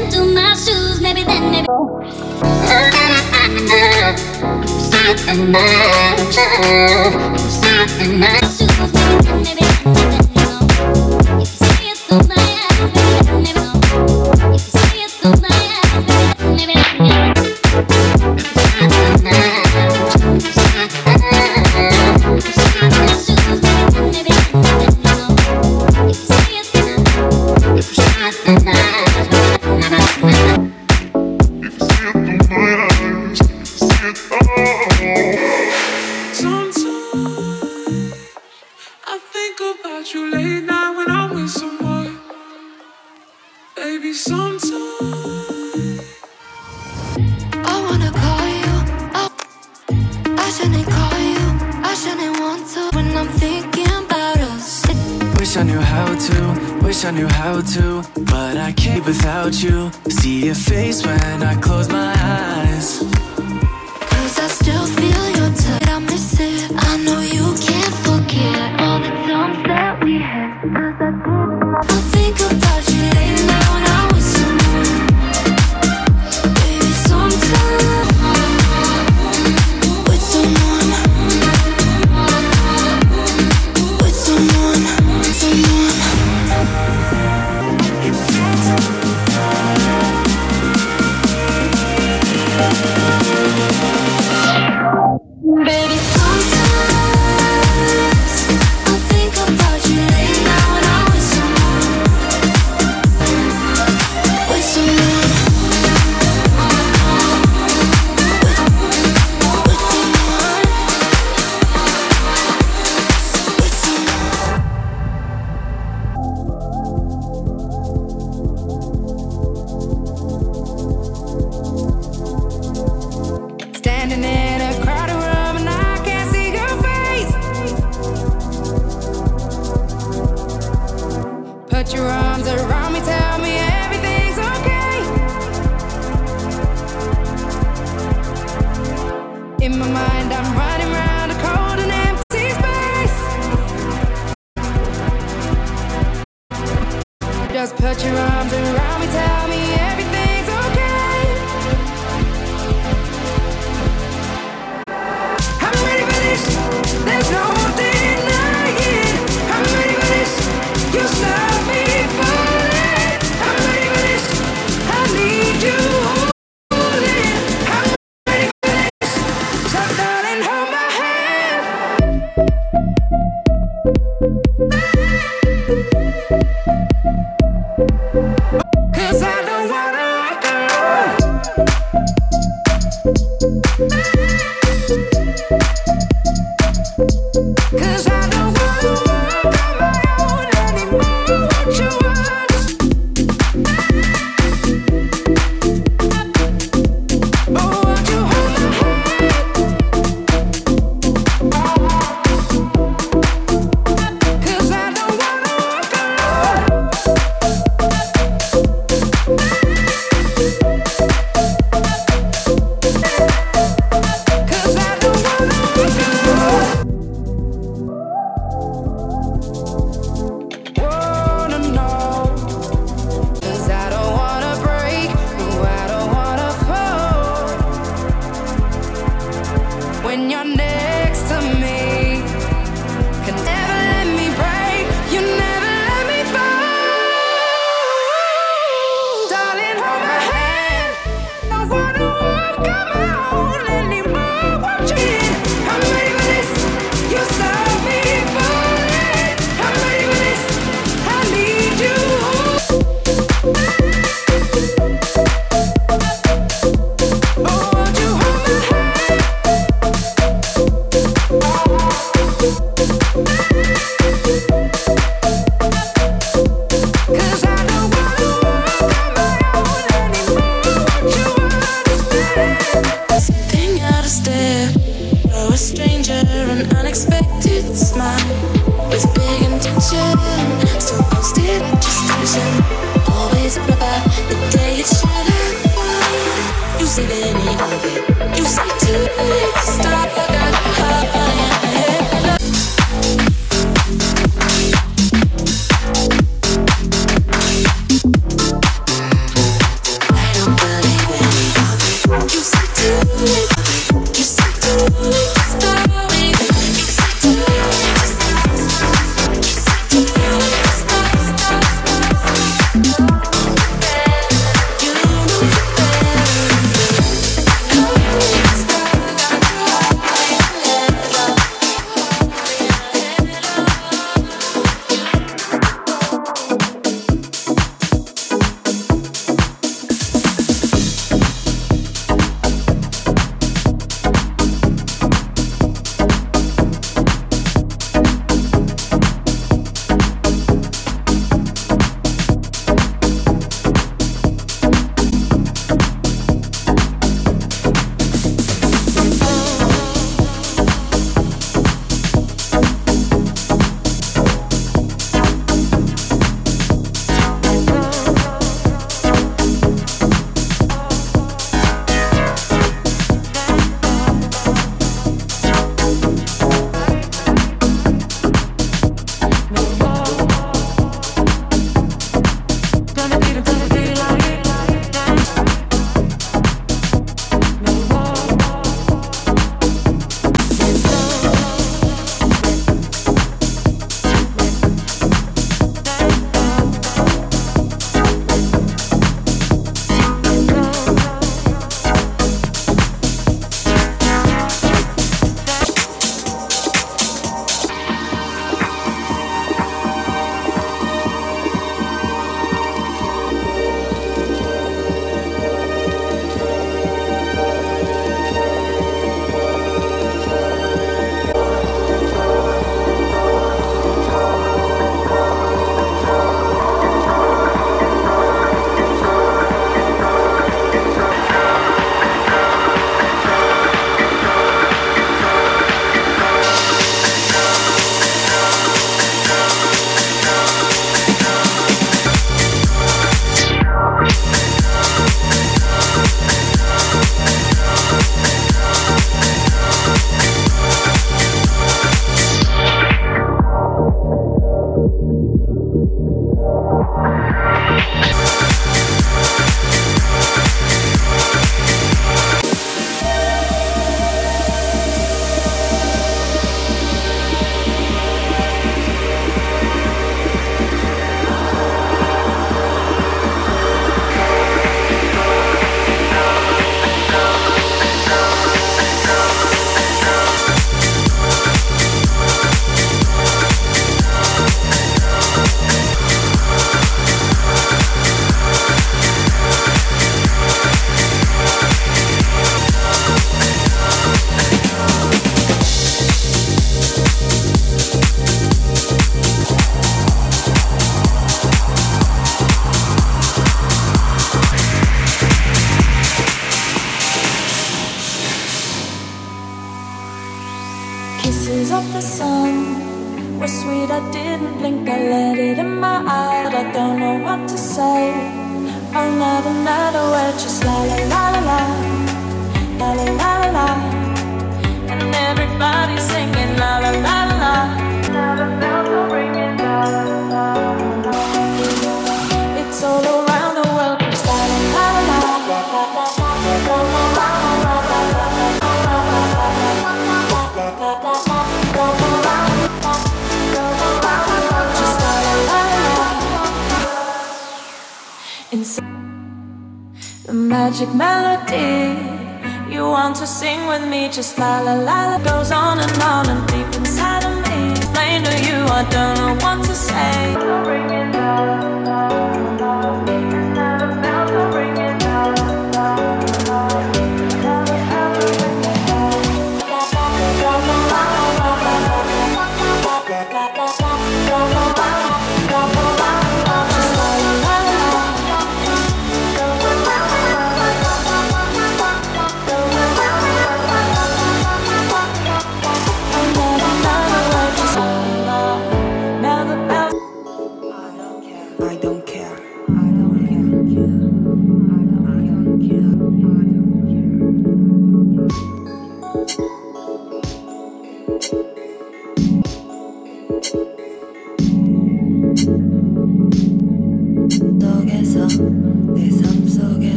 into my shoes, maybe then, maybe. Slip in my shoes, maybe then, maybe. If you see it, don't. La to la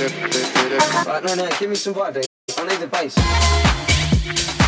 Right, no, no, give me some vibe, I need the bass.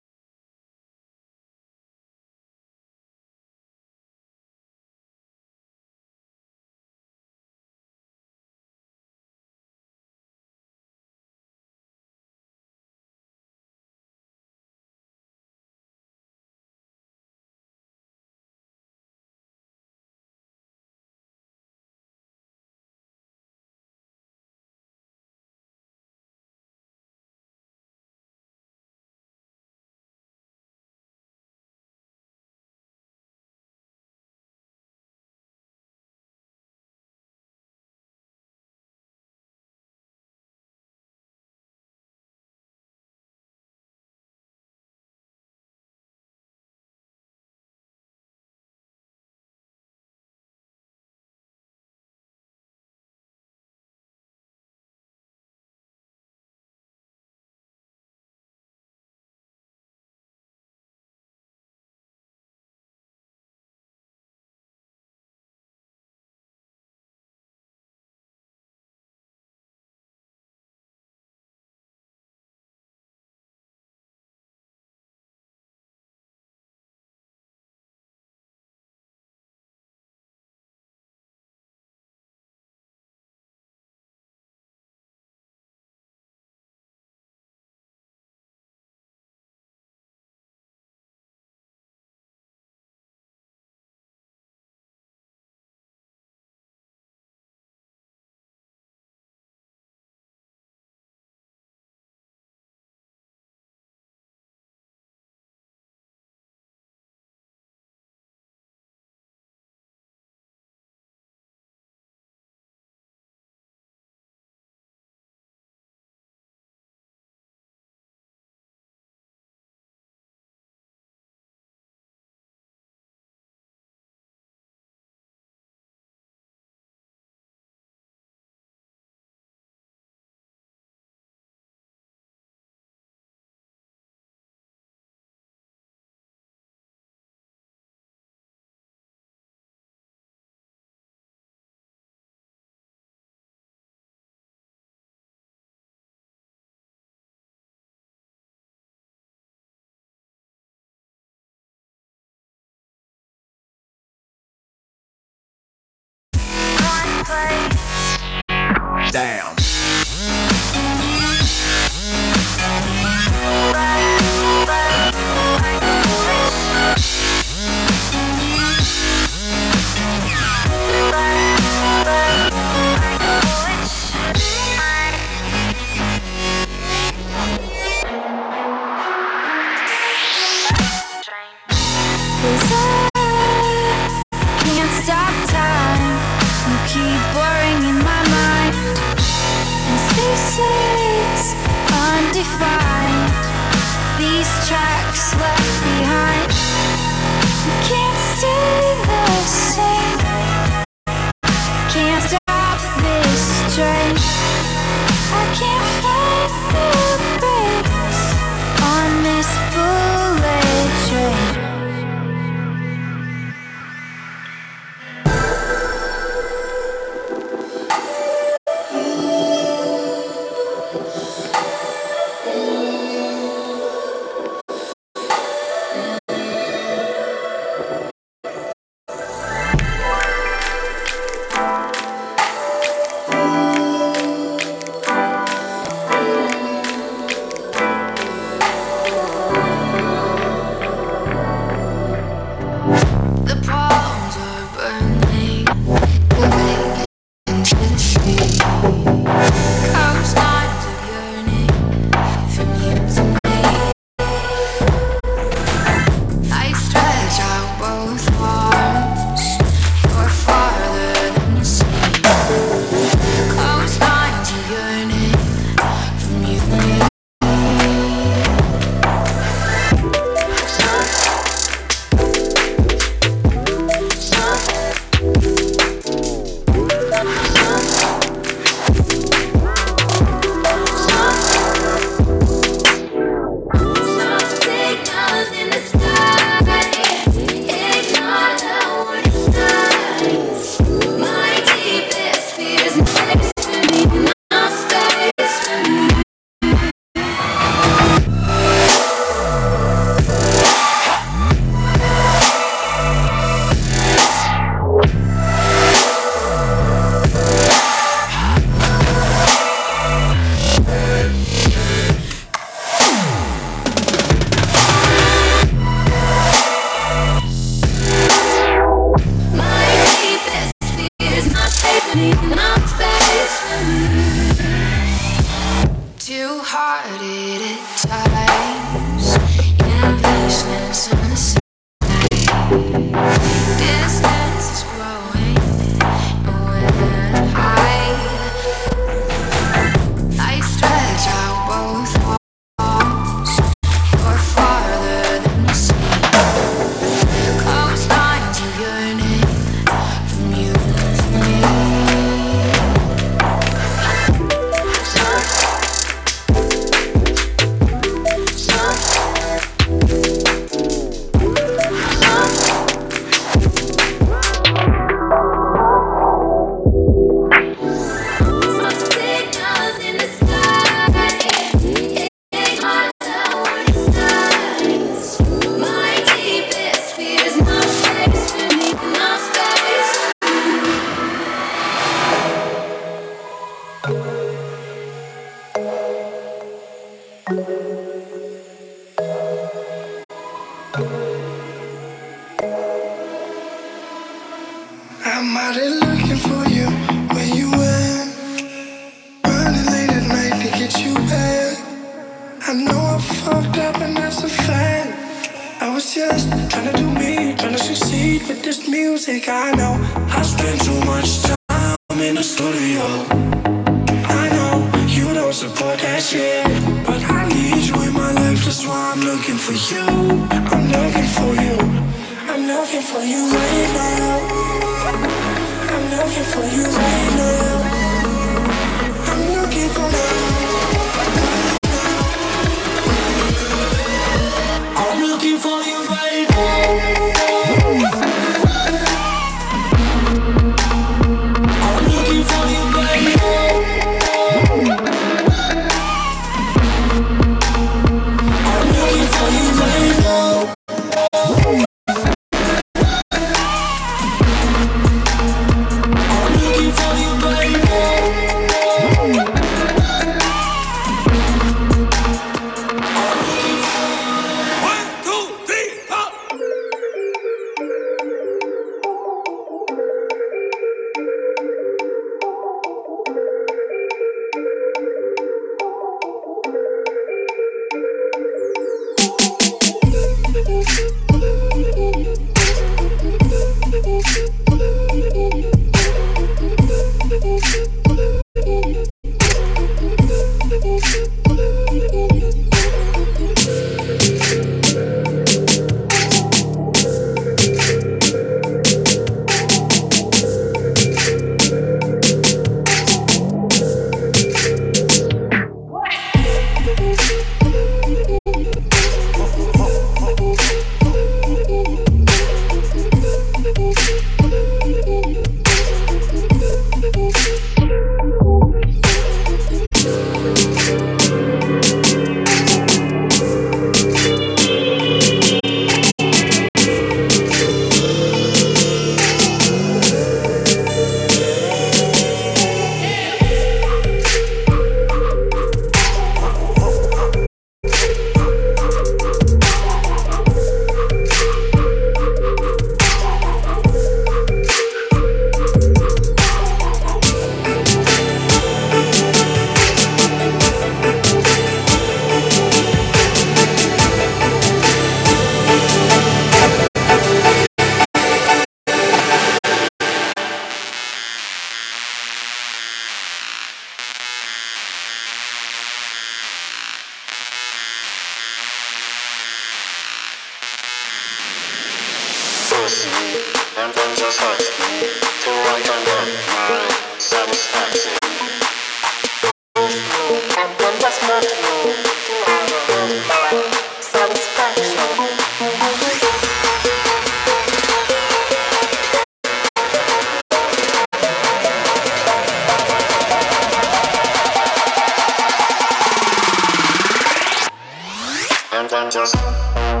Música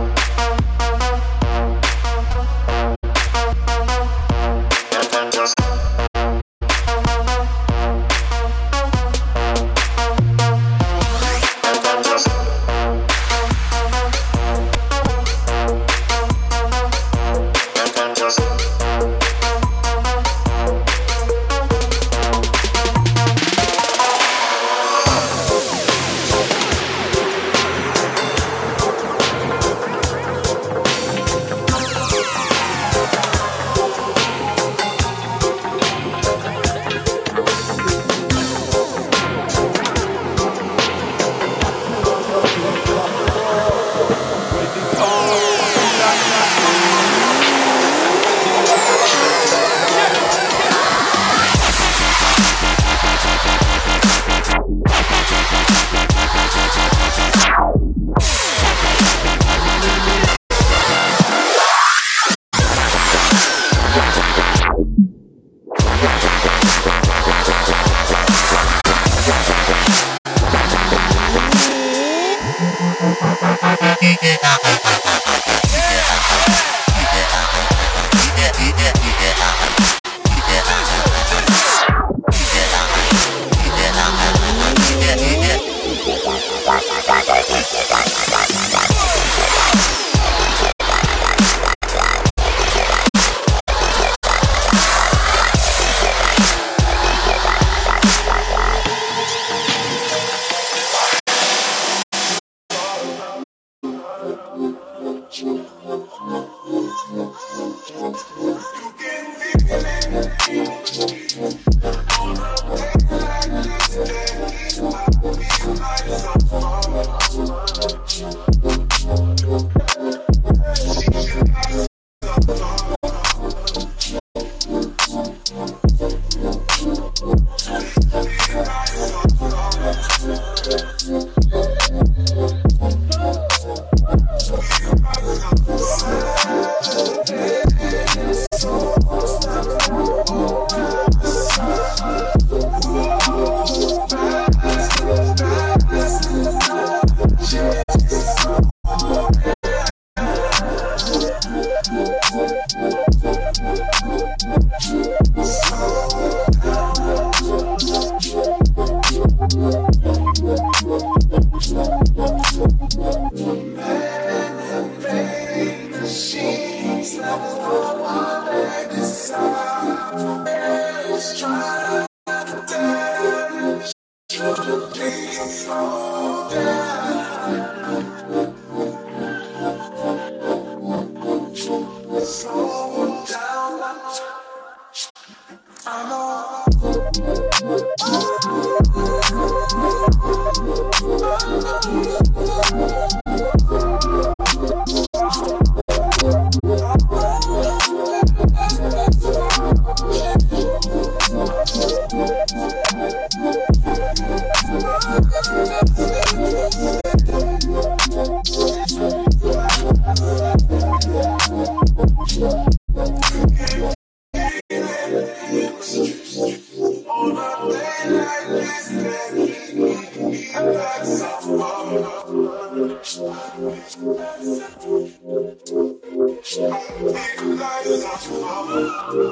Thank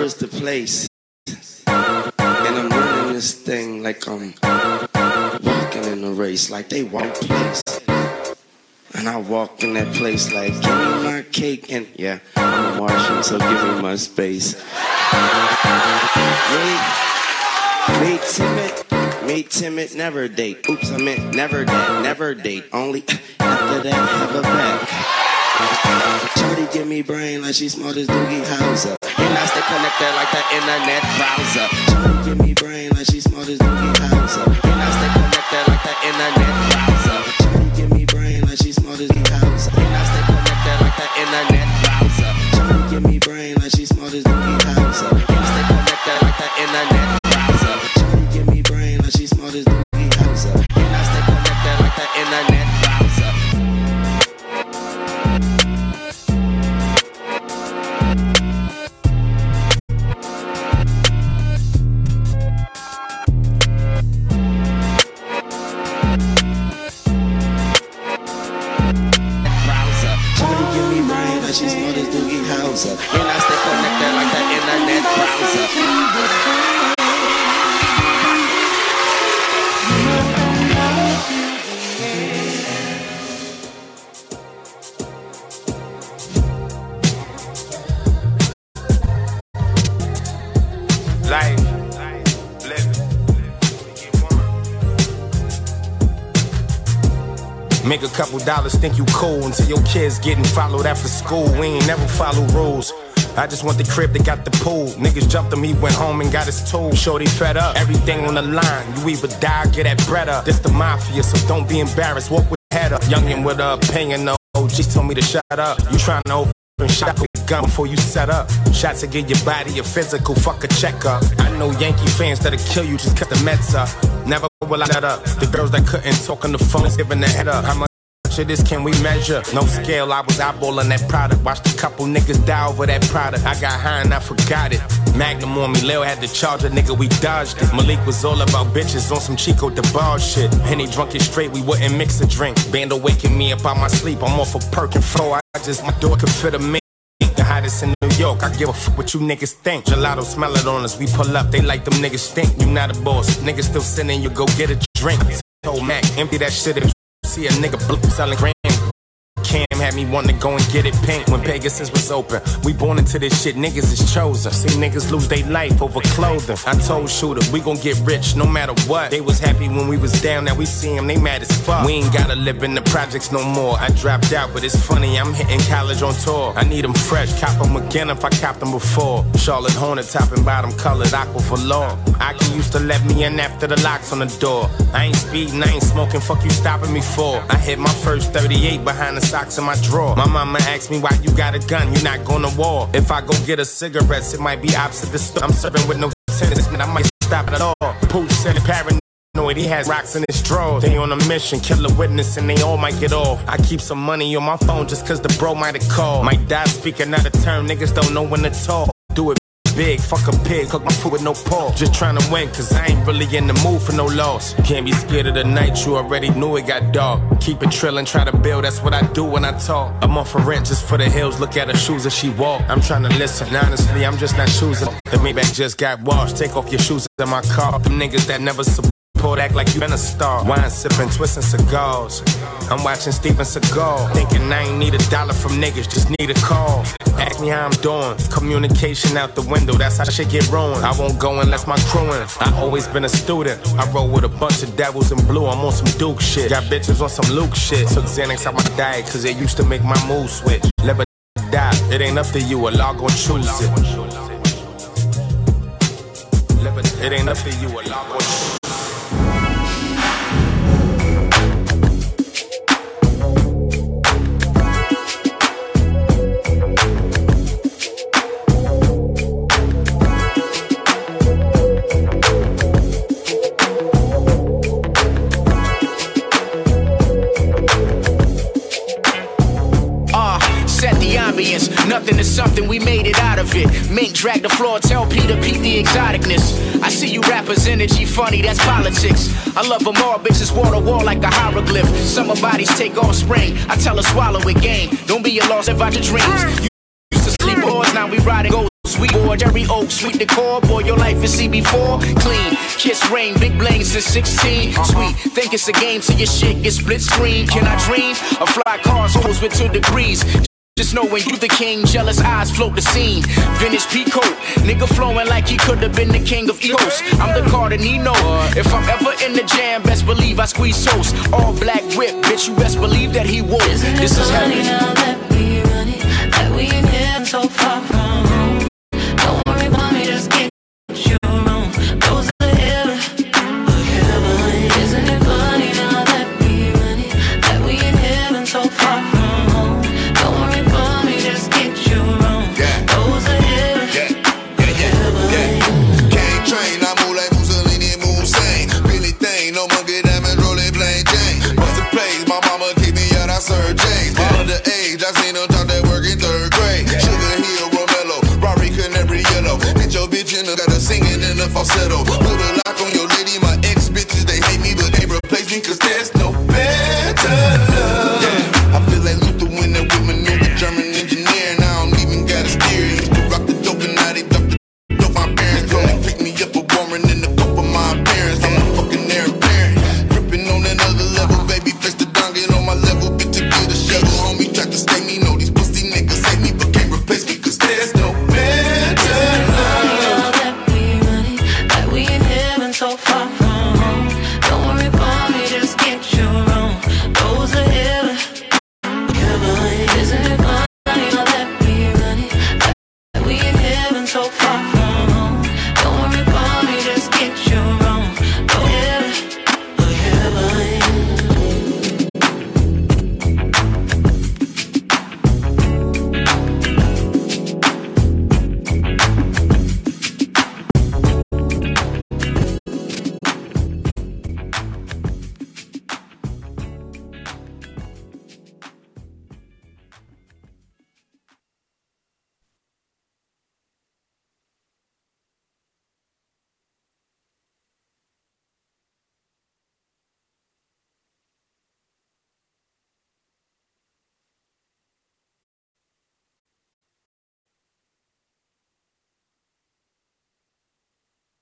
covers the place. And I'm running this thing like I'm walking in a race, like they want place. And I walk in that place like, give me my cake. And yeah, I'm a Martian, so give me my space. Me, me timid, me timid, never date. Oops, I meant never date, never date. Only after that, have a back. Shorty give me brain like she smart as Doogie Howser stay connected like the internet browser. She give me brain like she's smart as Doogie Howser. dollars, think you cool until your kids getting followed after school. We ain't never follow rules. I just want the crib that got the pool. Niggas jumped on me, went home and got his tool. Shorty fed up, everything on the line. You either die, get that bread up. This the mafia, so don't be embarrassed. Walk with head up. Youngin' with a opinion, no OG told me to shut up. You tryin to open shot a gun before you set up. Shots to give your body a physical, fuck a checkup. I know Yankee fans that'll kill you, just cut the Mets up. Never will I let up. The girls that couldn't talk on the phone, giving the head up. I'm much this can we measure? No scale, I was eyeballing that product. Watched a couple niggas die over that product. I got high and I forgot it. Magnum on me, Lil had to charge a nigga, we dodged it. Malik was all about bitches on some Chico DeBarge shit. Henny drunk it straight, we wouldn't mix a drink. Bando waking me up out my sleep, I'm off a perk and flow. I just, my door could fit a. The hottest in New York, I give a fuck what you niggas think. Gelato smell it on us, we pull up, they like them niggas stink. You not a boss, niggas still sending you go get a drink. Told Mac, empty that shit you see a nigga blue selling grams. Cam had me to go and get it pink when Pegasus was open. We born into this shit, niggas is chosen. See niggas lose their life over clothing. I told Shooter, we gon' get rich no matter what. They was happy when we was down, now we see them, they mad as fuck. We ain't gotta live in the projects no more. I dropped out, but it's funny, I'm hitting college on tour. I need them fresh, cop them again if I copped them before. Charlotte Hornet, top and bottom colored, aqua for law. I can used to let me in after the locks on the door. I ain't speeding, I ain't smoking, fuck you stopping me for. I hit my first 38 behind the socks in my drawer. My mama asked me why you got a gun, you not going to war. If I go get a cigarettes, it might be opposite the store. I'm serving with no tennis, and I might stop it at all. Pooh said paranoid, n**** know it. he has rocks in his drawers. They on a mission, kill a witness, and they all might get off. I keep some money on my phone just cause the bro might have called. Might die speaking out of turn, niggas don't know when to talk. Do it big, fuck a pig, cook my food with no pork. Just trying to win, cause I ain't really in the mood for no loss. Can't be scared of the night, you already knew it got dark. Keep it trillin', try to build, that's what I do when I talk. I'm off for rent just for the hills, look at her shoes as she walk. I'm trying to listen, honestly, I'm just not choosing. The Maybach just got washed, take off your shoes in my car. Them niggas that never support. Act like you been a star. Wine sipping, twisting cigars. I'm watching Steven Seagal. Thinking I ain't need a dollar from niggas, just need a call. Ask me how I'm doing. Communication out the window, that's how shit get ruined. I won't go unless my crewin'. I always been a student. I roll with a bunch of devils in blue. I'm on some Duke shit. Got bitches on some Luke shit. Took Xanax out my diet, cause it used to make my mood switch. Live die, it ain't up to you. Allah gon' choose it. It ain't up to you. Allah gon' choose it. Nothing is something, we made it out of it. Mink drag the floor, tell Peter Pete the exoticness. I see you rappers' energy funny, that's politics. I love them all, bitches wall to wall like a hieroglyph. Summer bodies take off spring. I tell her swallow it, game. Don't be a loss about your dreams. You used to sleep boards, now we riding gold. Sweet boy, Jerry Oak, sweet decor. Boy, your life is CB4. Clean, kiss rain, big bling since 16. Sweet, think it's a game till your shit gets split screen. Can I dream A fly cars, hoes with two degrees? Just know when you the king, jealous eyes float the scene. Vintage peacoat, nigga flowing like he could have been the king of East. I'm the Cardinino. If I'm ever in the jam, best believe I squeeze toast. All black whip, bitch, you best believe that he woke. This is heaven. now that we run it, that we in here so far from